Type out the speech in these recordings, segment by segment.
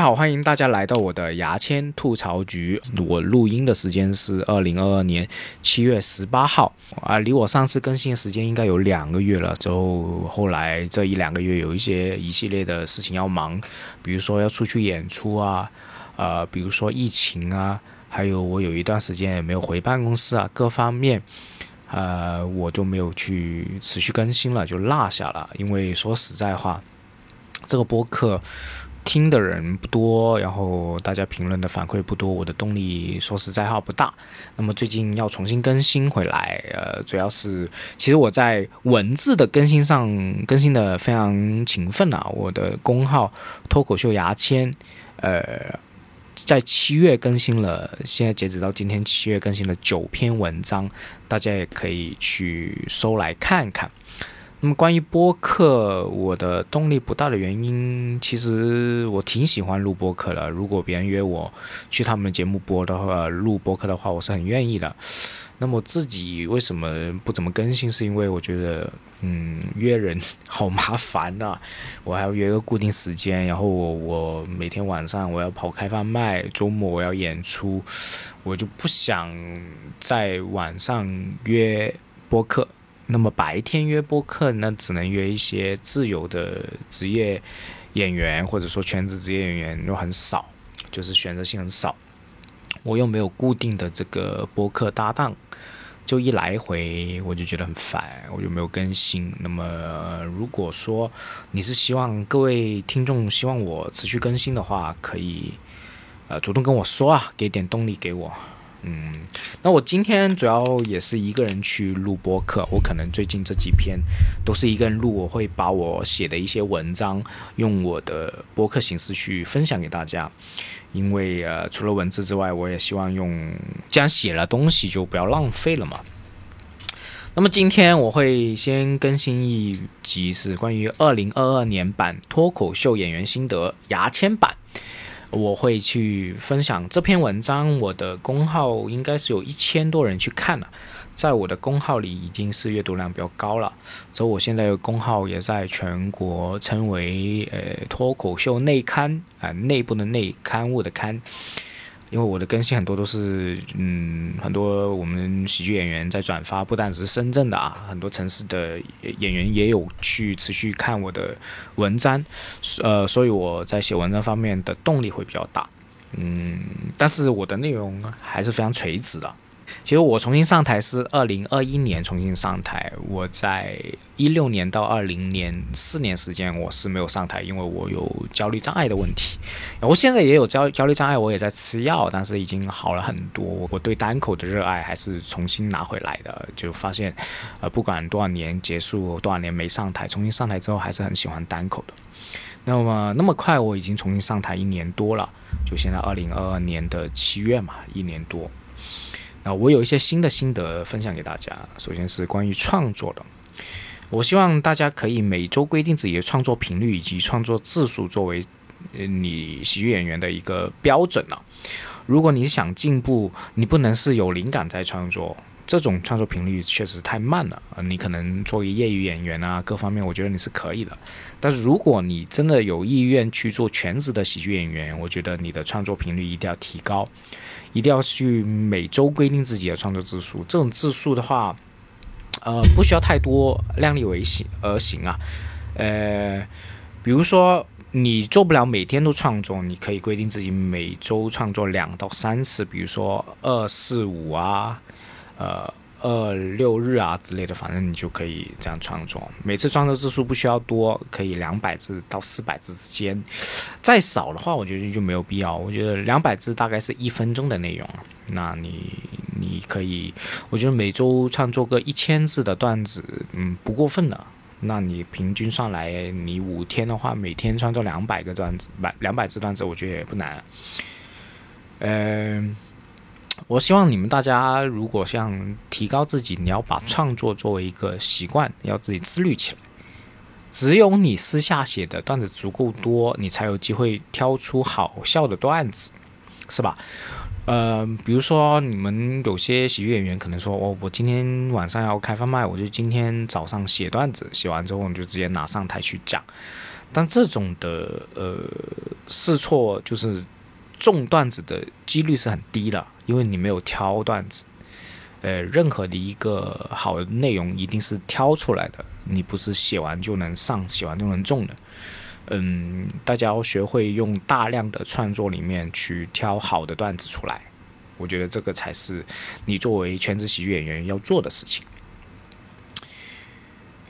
好，欢迎大家来到我的牙签吐槽局。我录音的时间是二零二二年七月十八号啊，离我上次更新的时间应该有两个月了。之后后来这一两个月有一些一系列的事情要忙，比如说要出去演出啊，呃，比如说疫情啊，还有我有一段时间也没有回办公室啊，各方面，呃，我就没有去持续更新了，就落下了。因为说实在话，这个播客。听的人不多，然后大家评论的反馈不多，我的动力说实在话不大。那么最近要重新更新回来，呃，主要是其实我在文字的更新上更新的非常勤奋啊。我的公号脱口秀牙签，呃，在七月更新了，现在截止到今天七月更新了九篇文章，大家也可以去搜来看看。那么关于播客，我的动力不大的原因，其实我挺喜欢录播客的。如果别人约我去他们的节目播的话，录播客的话，我是很愿意的。那么自己为什么不怎么更新？是因为我觉得，嗯，约人 好麻烦呐，我还要约个固定时间，然后我我每天晚上我要跑开放麦，周末我要演出，我就不想在晚上约播客。那么白天约播客，那只能约一些自由的职业演员，或者说全职职业演员又很少，就是选择性很少。我又没有固定的这个播客搭档，就一来回我就觉得很烦，我就没有更新。那么如果说你是希望各位听众希望我持续更新的话，可以呃主动跟我说啊，给点动力给我。嗯，那我今天主要也是一个人去录播客，我可能最近这几篇都是一个人录，我会把我写的一些文章用我的播客形式去分享给大家，因为呃除了文字之外，我也希望用，既然写了东西就不要浪费了嘛。那么今天我会先更新一集是关于二零二二年版脱口秀演员心得牙签版。我会去分享这篇文章，我的公号应该是有一千多人去看了，在我的公号里已经是阅读量比较高了，所以我现在的公号也在全国称为呃脱口秀内刊啊，内部的内刊物的刊。因为我的更新很多都是，嗯，很多我们喜剧演员在转发，不但只是深圳的啊，很多城市的演员也有去持续看我的文章，呃，所以我在写文章方面的动力会比较大，嗯，但是我的内容还是非常垂直的。其实我重新上台是二零二一年重新上台，我在一六年到二零年四年时间我是没有上台，因为我有焦虑障碍的问题。我现在也有焦焦虑障碍，我也在吃药，但是已经好了很多。我对单口的热爱还是重新拿回来的，就发现，呃，不管多少年结束，多少年没上台，重新上台之后还是很喜欢单口的。那么那么快我已经重新上台一年多了，就现在二零二二年的七月嘛，一年多。那我有一些新的心得分享给大家。首先是关于创作的，我希望大家可以每周规定自己的创作频率以及创作字数作为你喜剧演员的一个标准了。如果你想进步，你不能是有灵感在创作，这种创作频率确实太慢了啊。你可能作为业余演员啊，各方面我觉得你是可以的。但是如果你真的有意愿去做全职的喜剧演员，我觉得你的创作频率一定要提高。一定要去每周规定自己的创作字数，这种字数的话，呃，不需要太多，量力为行而行啊。呃，比如说你做不了每天都创作，你可以规定自己每周创作两到三次，比如说二四五啊，呃。二六日啊之类的，反正你就可以这样创作。每次创作字数不需要多，可以两百字到四百字之间。再少的话，我觉得就没有必要。我觉得两百字大概是一分钟的内容那你你可以，我觉得每周创作个一千字的段子，嗯，不过分了。那你平均上来，你五天的话，每天创作两百个段子，百两百字段子，我觉得也不难。嗯。我希望你们大家，如果想提高自己，你要把创作作为一个习惯，要自己自律起来。只有你私下写的段子足够多，你才有机会挑出好笑的段子，是吧？呃，比如说你们有些喜剧演员可能说，哦，我今天晚上要开放麦，我就今天早上写段子，写完之后你就直接拿上台去讲。但这种的呃试错就是中段子的几率是很低的，因为你没有挑段子。呃，任何的一个好的内容一定是挑出来的，你不是写完就能上，写完就能中的。嗯，大家要学会用大量的创作里面去挑好的段子出来，我觉得这个才是你作为全职喜剧演员要做的事情。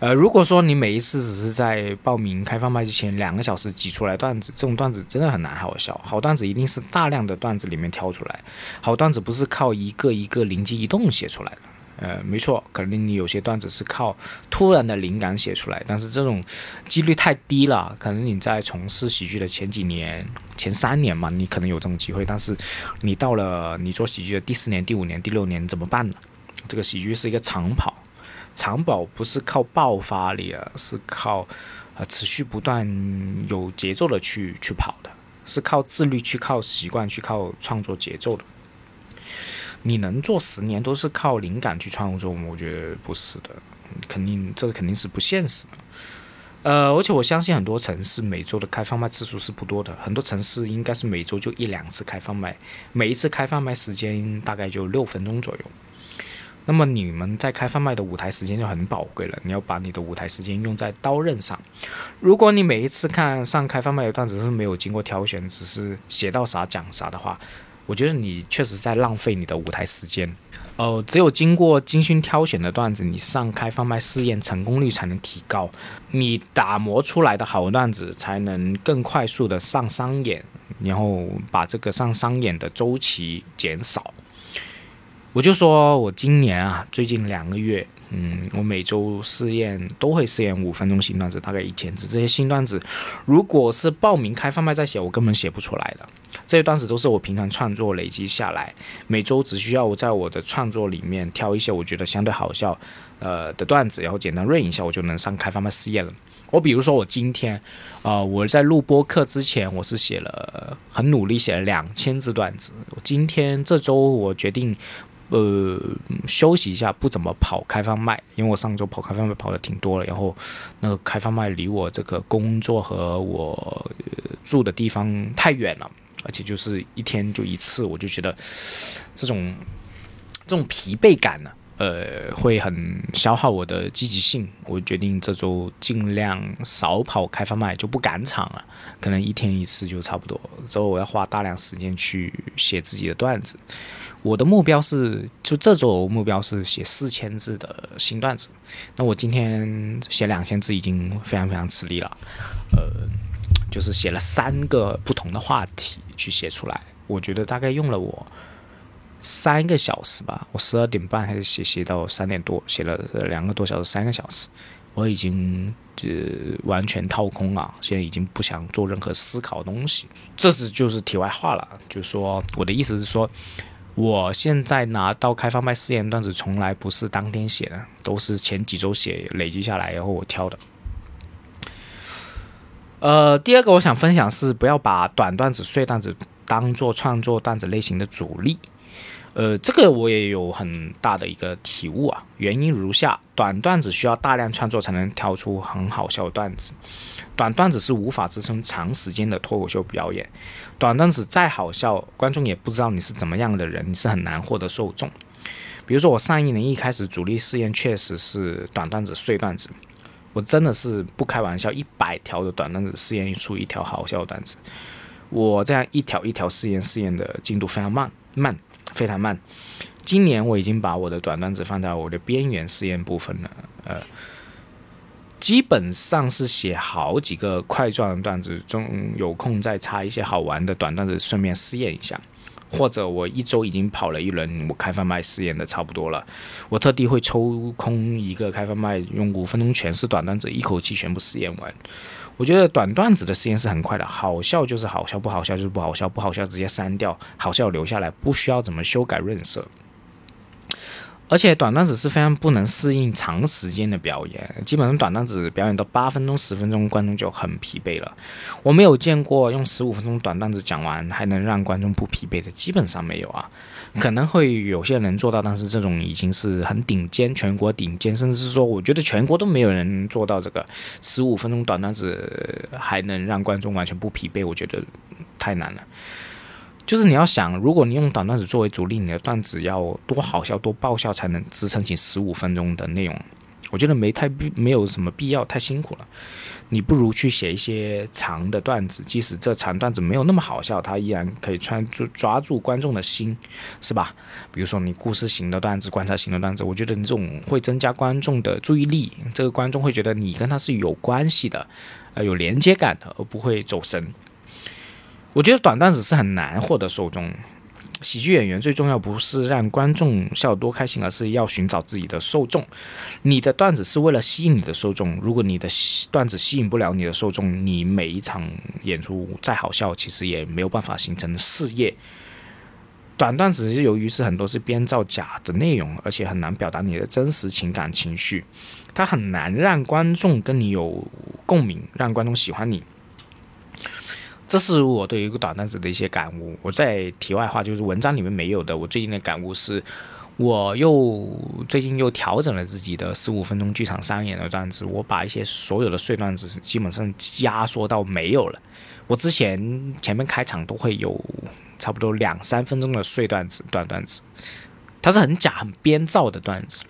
呃，如果说你每一次只是在报名开放麦之前两个小时挤出来段子，这种段子真的很难好笑。好段子一定是大量的段子里面挑出来，好段子不是靠一个一个灵机一动写出来的。呃，没错，可能你有些段子是靠突然的灵感写出来，但是这种几率太低了。可能你在从事喜剧的前几年、前三年嘛，你可能有这种机会，但是你到了你做喜剧的第四年、第五年、第六年怎么办呢？这个喜剧是一个长跑。长跑不是靠爆发力啊，是靠呃持续不断有节奏的去去跑的，是靠自律去靠习惯去靠创作节奏的。你能做十年都是靠灵感去创作，我觉得不是的，肯定这肯定是不现实的。呃，而且我相信很多城市每周的开放麦次数是不多的，很多城市应该是每周就一两次开放麦，每一次开放麦时间大概就六分钟左右。那么你们在开放麦的舞台时间就很宝贵了，你要把你的舞台时间用在刀刃上。如果你每一次看上开放麦的段子是没有经过挑选，只是写到啥讲啥的话，我觉得你确实在浪费你的舞台时间。哦，只有经过精心挑选的段子，你上开放麦试验成功率才能提高，你打磨出来的好段子才能更快速的上商演，然后把这个上商演的周期减少。我就说，我今年啊，最近两个月，嗯，我每周试验都会试验五分钟新段子，大概一千字。这些新段子，如果是报名开放麦再写，我根本写不出来的。这些段子都是我平常创作累积下来，每周只需要我在我的创作里面挑一些我觉得相对好笑，呃的段子，然后简单润一下，我就能上开放麦试验了。我比如说，我今天，呃，我在录播课之前，我是写了很努力写了两千字段子。我今天这周我决定。呃，休息一下，不怎么跑开放麦，因为我上周跑开放麦跑的挺多了，然后那个开放麦离我这个工作和我住的地方太远了，而且就是一天就一次，我就觉得这种这种疲惫感呢，呃，会很消耗我的积极性。我决定这周尽量少跑开发麦，就不赶场了，可能一天一次就差不多。之后我要花大量时间去写自己的段子。我的目标是，就这周目标是写四千字的新段子。那我今天写两千字已经非常非常吃力了，呃，就是写了三个不同的话题去写出来。我觉得大概用了我三个小时吧，我十二点半开始写，写到三点多，写了两个多小时，三个小时，我已经就完全掏空了，现在已经不想做任何思考东西。这是就是题外话了，就是说我的意思是说。我现在拿到开放麦试验段子，从来不是当天写的，都是前几周写累积下来，然后我挑的。呃，第二个我想分享是，不要把短段子、碎段子当做创作段子类型的主力。呃，这个我也有很大的一个体悟啊。原因如下：短段子需要大量创作才能挑出很好笑的段子，短段子是无法支撑长时间的脱口秀表演。短段子再好笑，观众也不知道你是怎么样的人，你是很难获得受众。比如说，我上一年一开始主力试验确实是短段子、碎段子，我真的是不开玩笑，一百条的短段子试验出一条好笑的段子。我这样一条一条试验试验的进度非常慢，慢。非常慢。今年我已经把我的短段子放在我的边缘试验部分了，呃，基本上是写好几个块状段子，中有空再插一些好玩的短段子，顺便试验一下。或者我一周已经跑了一轮，我开放麦试验的差不多了，我特地会抽空一个开放麦，用五分钟全是短段子，一口气全部试验完。我觉得短段子的实验是很快的，好笑就是好笑，不好笑就是不好笑，不好笑直接删掉，好笑留下来，不需要怎么修改润色。而且短段子是非常不能适应长时间的表演，基本上短段子表演到八分钟、十分钟，观众就很疲惫了。我没有见过用十五分钟短段子讲完还能让观众不疲惫的，基本上没有啊。可能会有些人做到，但是这种已经是很顶尖，全国顶尖，甚至是说，我觉得全国都没有人做到这个十五分钟短段子还能让观众完全不疲惫，我觉得太难了。就是你要想，如果你用短段子作为主力，你的段子要多好笑、多爆笑才能支撑起十五分钟的内容。我觉得没太必，没有什么必要，太辛苦了。你不如去写一些长的段子，即使这长段子没有那么好笑，它依然可以穿住抓住观众的心，是吧？比如说你故事型的段子、观察型的段子，我觉得你这种会增加观众的注意力，这个观众会觉得你跟他是有关系的，呃，有连接感的，而不会走神。我觉得短段子是很难获得受众。喜剧演员最重要不是让观众笑多开心，而是要寻找自己的受众。你的段子是为了吸引你的受众，如果你的段子吸引不了你的受众，你每一场演出再好笑，其实也没有办法形成事业。短段子由于是很多是编造假的内容，而且很难表达你的真实情感情绪，它很难让观众跟你有共鸣，让观众喜欢你。这是我对一个短段子的一些感悟。我在题外话，就是文章里面没有的。我最近的感悟是，我又最近又调整了自己的十五分钟剧场上演的段子。我把一些所有的碎段子基本上压缩到没有了。我之前前面开场都会有差不多两三分钟的碎段子、短段子，它是很假、很编造的段子。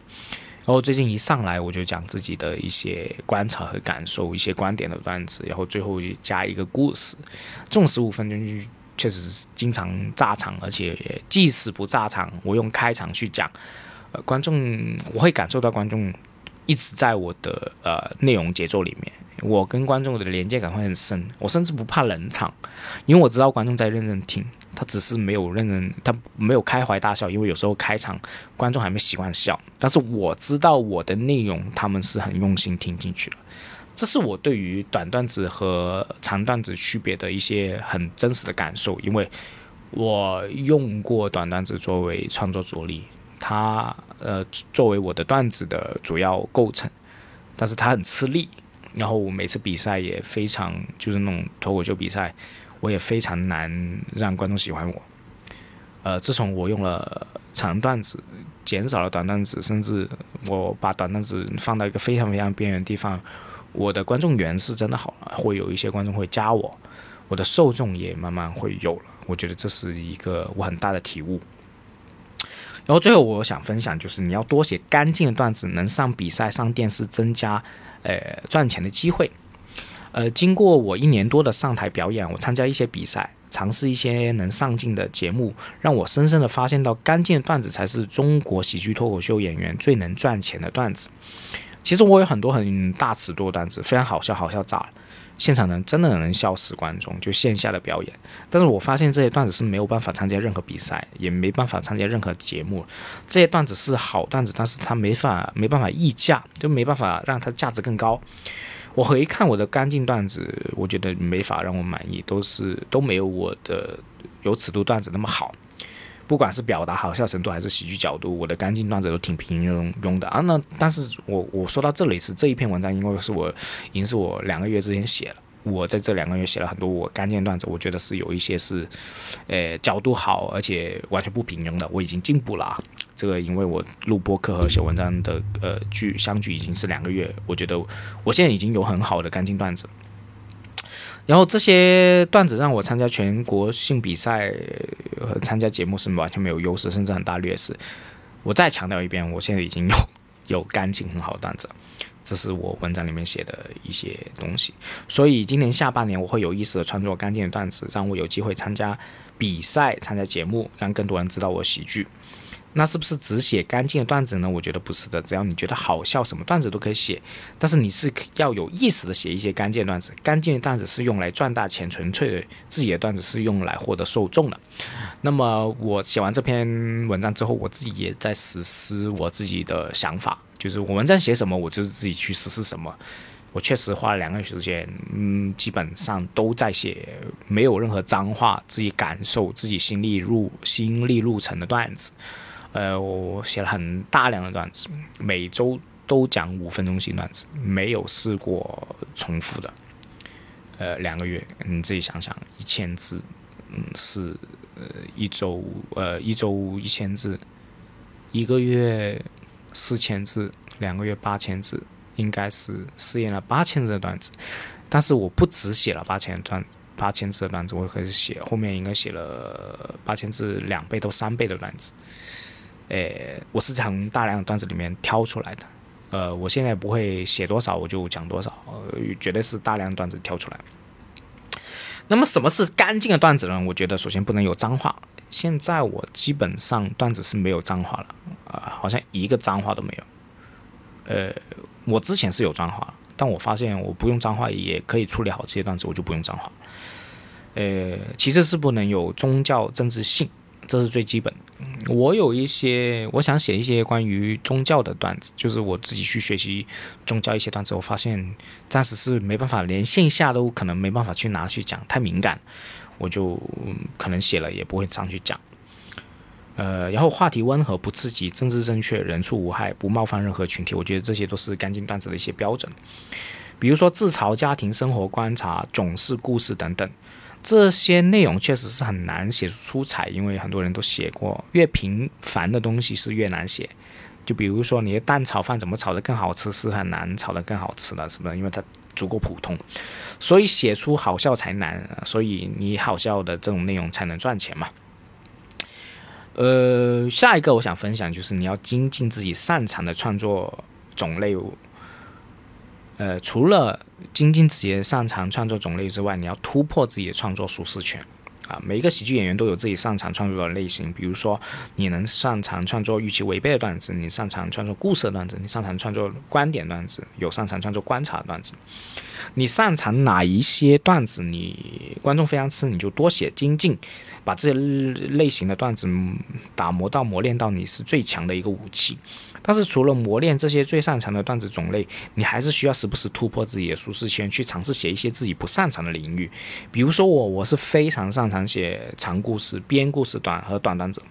然后最近一上来我就讲自己的一些观察和感受，一些观点的段子，然后最后加一个故事。这种十五分钟确实是经常炸场，而且即使不炸场，我用开场去讲，呃，观众我会感受到观众一直在我的呃内容节奏里面，我跟观众的连接感会很深，我甚至不怕冷场，因为我知道观众在认真听。他只是没有认真，他没有开怀大笑，因为有时候开场观众还没习惯笑。但是我知道我的内容，他们是很用心听进去了。这是我对于短段子和长段子区别的一些很真实的感受，因为我用过短段子作为创作着力，它呃作为我的段子的主要构成，但是它很吃力。然后我每次比赛也非常，就是那种脱口秀比赛。我也非常难让观众喜欢我。呃，自从我用了长段子，减少了短段子，甚至我把短段子放到一个非常非常边缘的地方，我的观众缘是真的好了，会有一些观众会加我，我的受众也慢慢会有了。我觉得这是一个我很大的体悟。然后最后我想分享就是，你要多写干净的段子，能上比赛、上电视，增加呃赚钱的机会。呃，经过我一年多的上台表演，我参加一些比赛，尝试一些能上镜的节目，让我深深的发现到，干净的段子才是中国喜剧脱口秀演员最能赚钱的段子。其实我有很多很大尺度的段子，非常好笑，好笑炸了，现场能真的能笑死观众，就线下的表演。但是我发现这些段子是没有办法参加任何比赛，也没办法参加任何节目。这些段子是好段子，但是它没法没办法溢价，就没办法让它价值更高。我回看我的干净段子，我觉得没法让我满意，都是都没有我的有尺度段子那么好。不管是表达好笑程度还是喜剧角度，我的干净段子都挺平庸庸的啊。那但是我我说到这里是这一篇文章，因为是我已经是我两个月之前写了。我在这两个月写了很多我干净段子，我觉得是有一些是，呃，角度好，而且完全不平庸的。我已经进步了，这个因为我录播课和写文章的呃距相距已经是两个月，我觉得我现在已经有很好的干净段子。然后这些段子让我参加全国性比赛参加节目是完全没有优势，甚至很大劣势。我再强调一遍，我现在已经有有干净很好的段子。这是我文章里面写的一些东西，所以今年下半年我会有意识的创作干净的段子，让我有机会参加比赛、参加节目，让更多人知道我喜剧。那是不是只写干净的段子呢？我觉得不是的，只要你觉得好笑，什么段子都可以写。但是你是要有意识的写一些干净的段子，干净的段子是用来赚大钱，纯粹的自己的段子是用来获得受众的。那么我写完这篇文章之后，我自己也在实施我自己的想法。就是我们在写什么，我就是自己去实施什么。我确实花了两个月时间，嗯，基本上都在写没有任何脏话，自己感受自己心历入心历路程的段子。呃，我写了很大量的段子，每周都讲五分钟新段子，没有试过重复的。呃，两个月，你自己想想，一千字，嗯，是呃一周，呃一周一千字，一个月四千字，两个月八千字，应该是试验了八千字的段子。但是我不只写了八千段八千字的段子，我可以写后面应该写了八千字两倍到三倍的段子。呃，我是从大量段子里面挑出来的。呃，我现在不会写多少我就讲多少，绝对是大量段子挑出来。那么什么是干净的段子呢？我觉得首先不能有脏话。现在我基本上段子是没有脏话了，啊，好像一个脏话都没有。呃，我之前是有脏话，但我发现我不用脏话也可以处理好这些段子，我就不用脏话。呃，其次是不能有宗教政治性。这是最基本的。我有一些，我想写一些关于宗教的段子，就是我自己去学习宗教一些段子，我发现暂时是没办法，连线下都可能没办法去拿去讲，太敏感，我就可能写了也不会上去讲。呃，然后话题温和不刺激，政治正确，人畜无害，不冒犯任何群体，我觉得这些都是干净段子的一些标准。比如说自嘲家庭生活观察、总是故事等等。这些内容确实是很难写出彩，因为很多人都写过，越平凡的东西是越难写。就比如说你的蛋炒饭怎么炒得更好吃，是很难炒得更好吃的，是不是？因为它足够普通，所以写出好笑才难。所以你好笑的这种内容才能赚钱嘛。呃，下一个我想分享就是你要精进自己擅长的创作种类。呃，除了精进自己擅长创作种类之外，你要突破自己的创作舒适圈啊！每一个喜剧演员都有自己擅长创作的类型，比如说你能擅长创作预期违背的段子，你擅长创作故事的段子，你擅长创作观点段子，有擅长创作观察的段子。你擅长哪一些段子，你观众非常吃，你就多写精进，把这些类型的段子打磨到磨练到你是最强的一个武器。但是除了磨练这些最擅长的段子种类，你还是需要时不时突破自己的舒适圈，去尝试写一些自己不擅长的领域。比如说我，我是非常擅长写长故事、编故事短和短段子。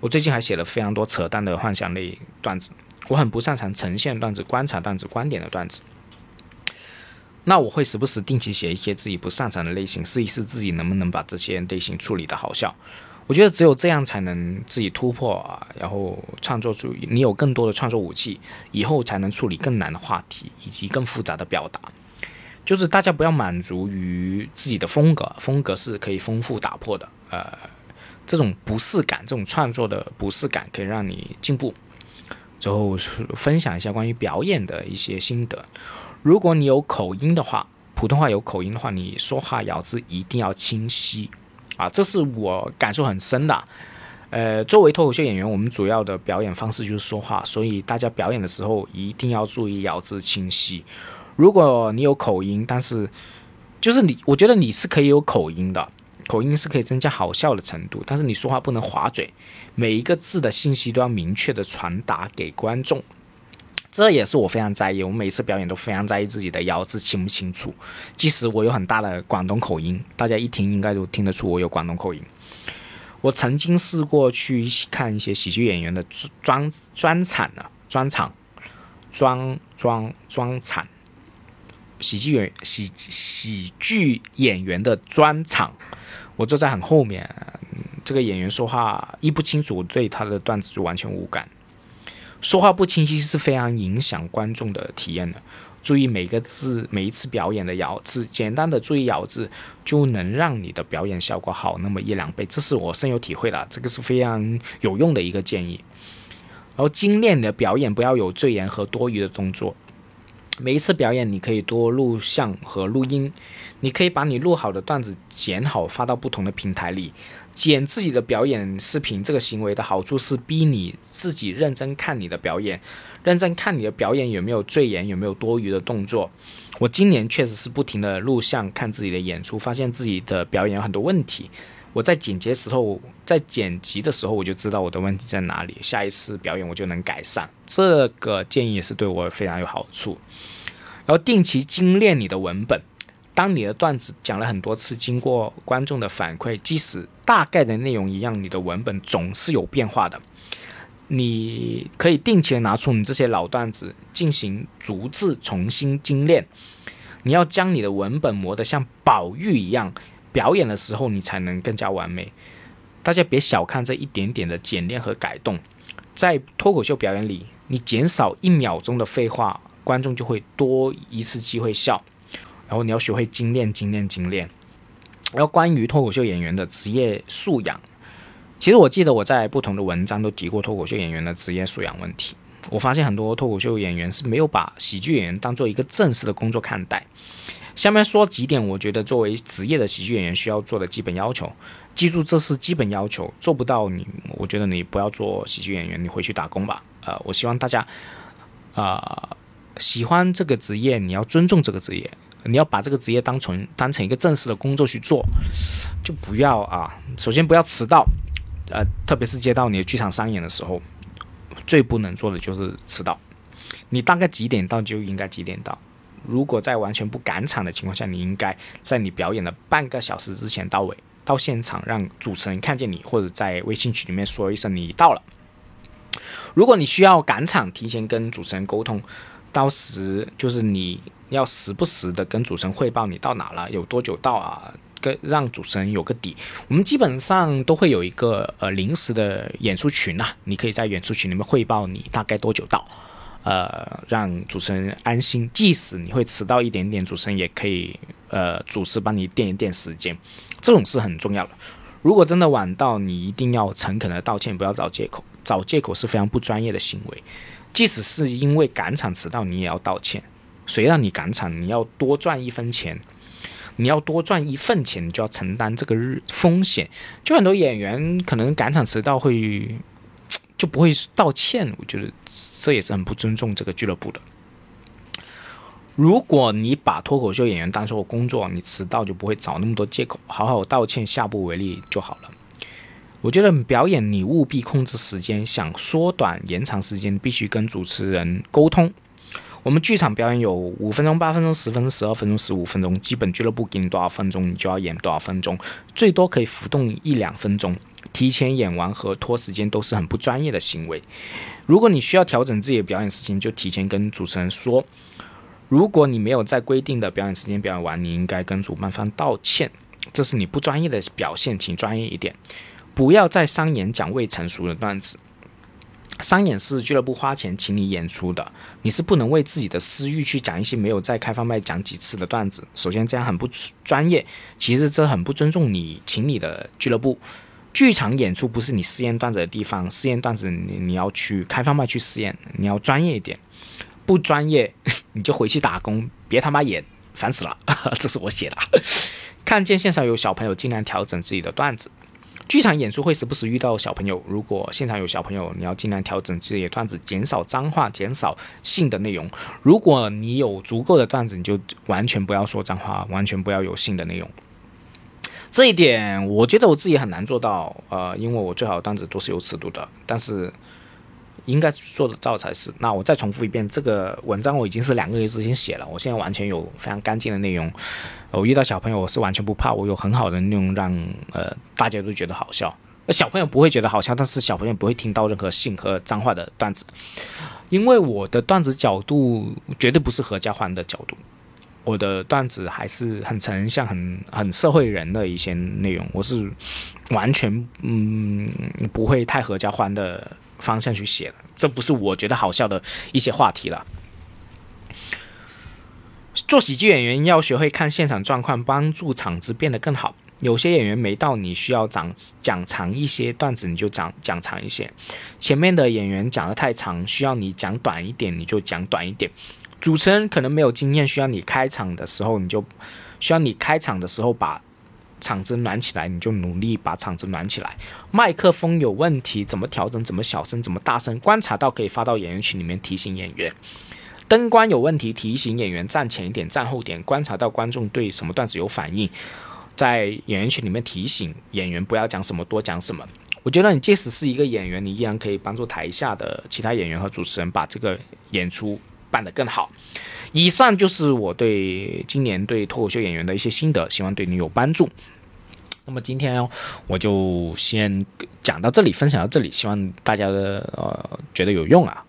我最近还写了非常多扯淡的幻想类段子。我很不擅长呈现段子、观察段子、观点的段子。那我会时不时定期写一些自己不擅长的类型，试一试自己能不能把这些类型处理的好笑。我觉得只有这样才能自己突破啊，然后创作出你有更多的创作武器，以后才能处理更难的话题以及更复杂的表达。就是大家不要满足于自己的风格，风格是可以丰富打破的。呃，这种不适感，这种创作的不适感可以让你进步。最后分享一下关于表演的一些心得。如果你有口音的话，普通话有口音的话，你说话咬字一定要清晰。啊，这是我感受很深的。呃，作为脱口秀演员，我们主要的表演方式就是说话，所以大家表演的时候一定要注意咬字清晰。如果你有口音，但是就是你，我觉得你是可以有口音的，口音是可以增加好笑的程度，但是你说话不能滑嘴，每一个字的信息都要明确的传达给观众。这也是我非常在意，我每次表演都非常在意自己的咬字清不清楚。即使我有很大的广东口音，大家一听应该都听得出我有广东口音。我曾经试过去看一些喜剧演员的专专场呢，专场，专专专场，喜剧演喜喜剧演员的专场，我坐在很后面，这个演员说话一不清楚，我对他的段子就完全无感。说话不清晰是非常影响观众的体验的。注意每个字，每一次表演的咬字，简单的注意咬字，就能让你的表演效果好那么一两倍。这是我深有体会的，这个是非常有用的一个建议。然后精炼的表演，不要有赘言和多余的动作。每一次表演，你可以多录像和录音，你可以把你录好的段子剪好，发到不同的平台里。剪自己的表演视频，这个行为的好处是逼你自己认真看你的表演，认真看你的表演有没有赘言，有没有多余的动作。我今年确实是不停的录像看自己的演出，发现自己的表演有很多问题。我在剪辑时候，在剪辑的时候我就知道我的问题在哪里，下一次表演我就能改善。这个建议也是对我非常有好处。然后定期精炼你的文本。当你的段子讲了很多次，经过观众的反馈，即使大概的内容一样，你的文本总是有变化的。你可以定期拿出你这些老段子进行逐字重新精炼。你要将你的文本磨得像宝玉一样，表演的时候你才能更加完美。大家别小看这一点点的简练和改动，在脱口秀表演里，你减少一秒钟的废话，观众就会多一次机会笑。然后你要学会精炼、精炼、精炼。然后关于脱口秀演员的职业素养，其实我记得我在不同的文章都提过脱口秀演员的职业素养问题。我发现很多脱口秀演员是没有把喜剧演员当做一个正式的工作看待。下面说几点，我觉得作为职业的喜剧演员需要做的基本要求。记住，这是基本要求，做不到你，我觉得你不要做喜剧演员，你回去打工吧。呃，我希望大家，啊，喜欢这个职业，你要尊重这个职业，你要把这个职业当成当成一个正式的工作去做，就不要啊，首先不要迟到，呃，特别是接到你的剧场商演的时候。最不能做的就是迟到，你大概几点到就应该几点到。如果在完全不赶场的情况下，你应该在你表演的半个小时之前到位，到现场让主持人看见你，或者在微信群里面说一声你到了。如果你需要赶场，提前跟主持人沟通，到时就是你要时不时的跟主持人汇报你到哪了，有多久到啊。跟让主持人有个底，我们基本上都会有一个呃临时的演出群呐，你可以在演出群里面汇报你大概多久到，呃，让主持人安心。即使你会迟到一点点，主持人也可以呃主持帮你垫一垫时间，这种是很重要的。如果真的晚到，你一定要诚恳的道歉，不要找借口，找借口是非常不专业的行为。即使是因为赶场迟到，你也要道歉。谁让你赶场，你要多赚一分钱。你要多赚一份钱，你就要承担这个日风险。就很多演员可能赶场迟到会 就不会道歉，我觉得这也是很不尊重这个俱乐部的。如果你把脱口秀演员当做工作，你迟到就不会找那么多借口，好好道歉，下不为例就好了。我觉得表演你务必控制时间，想缩短延长时间，必须跟主持人沟通。我们剧场表演有五分钟、八分钟、十分钟、十二分钟、十五分钟，基本俱乐部给你多少分钟，你就要演多少分钟，最多可以浮动一两分钟。提前演完和拖时间都是很不专业的行为。如果你需要调整自己的表演时间，就提前跟主持人说。如果你没有在规定的表演时间表演完，你应该跟主办方道歉，这是你不专业的表现，请专业一点，不要在商演讲未成熟的段子。商演是俱乐部花钱请你演出的，你是不能为自己的私欲去讲一些没有在开放麦讲几次的段子。首先这样很不专业，其实这很不尊重你请你的俱乐部。剧场演出不是你试验段子的地方，试验段子你你要去开放麦去试验，你要专业一点。不专业 你就回去打工，别他妈演，烦死了。这是我写的。看见现场有小朋友，尽量调整自己的段子。剧场演出会时不时遇到小朋友，如果现场有小朋友，你要尽量调整自己的段子，减少脏话，减少性的内容。如果你有足够的段子，你就完全不要说脏话，完全不要有性的内容。这一点我觉得我自己很难做到，呃，因为我最好的段子都是有尺度的，但是。应该做得到才是。那我再重复一遍，这个文章我已经是两个月之前写了，我现在完全有非常干净的内容。我遇到小朋友，我是完全不怕，我有很好的内容让呃大家都觉得好笑。小朋友不会觉得好笑，但是小朋友不会听到任何性和脏话的段子，因为我的段子角度绝对不是合家欢的角度，我的段子还是很成像、很很社会人的一些内容，我是完全嗯不会太合家欢的。方向去写了，这不是我觉得好笑的一些话题了。做喜剧演员要学会看现场状况，帮助场子变得更好。有些演员没到，你需要讲讲长一些段子，你就讲讲长一些。前面的演员讲的太长，需要你讲短一点，你就讲短一点。主持人可能没有经验，需要你开场的时候，你就需要你开场的时候把。场子暖起来，你就努力把场子暖起来。麦克风有问题，怎么调整？怎么小声？怎么大声？观察到可以发到演员群里面提醒演员。灯光有问题，提醒演员站前一点，站后点。观察到观众对什么段子有反应，在演员群里面提醒演员不要讲什么，多讲什么。我觉得你即使是一个演员，你依然可以帮助台下的其他演员和主持人把这个演出办得更好。以上就是我对今年对脱口秀演员的一些心得，希望对你有帮助。那么今天我就先讲到这里，分享到这里，希望大家的呃觉得有用啊，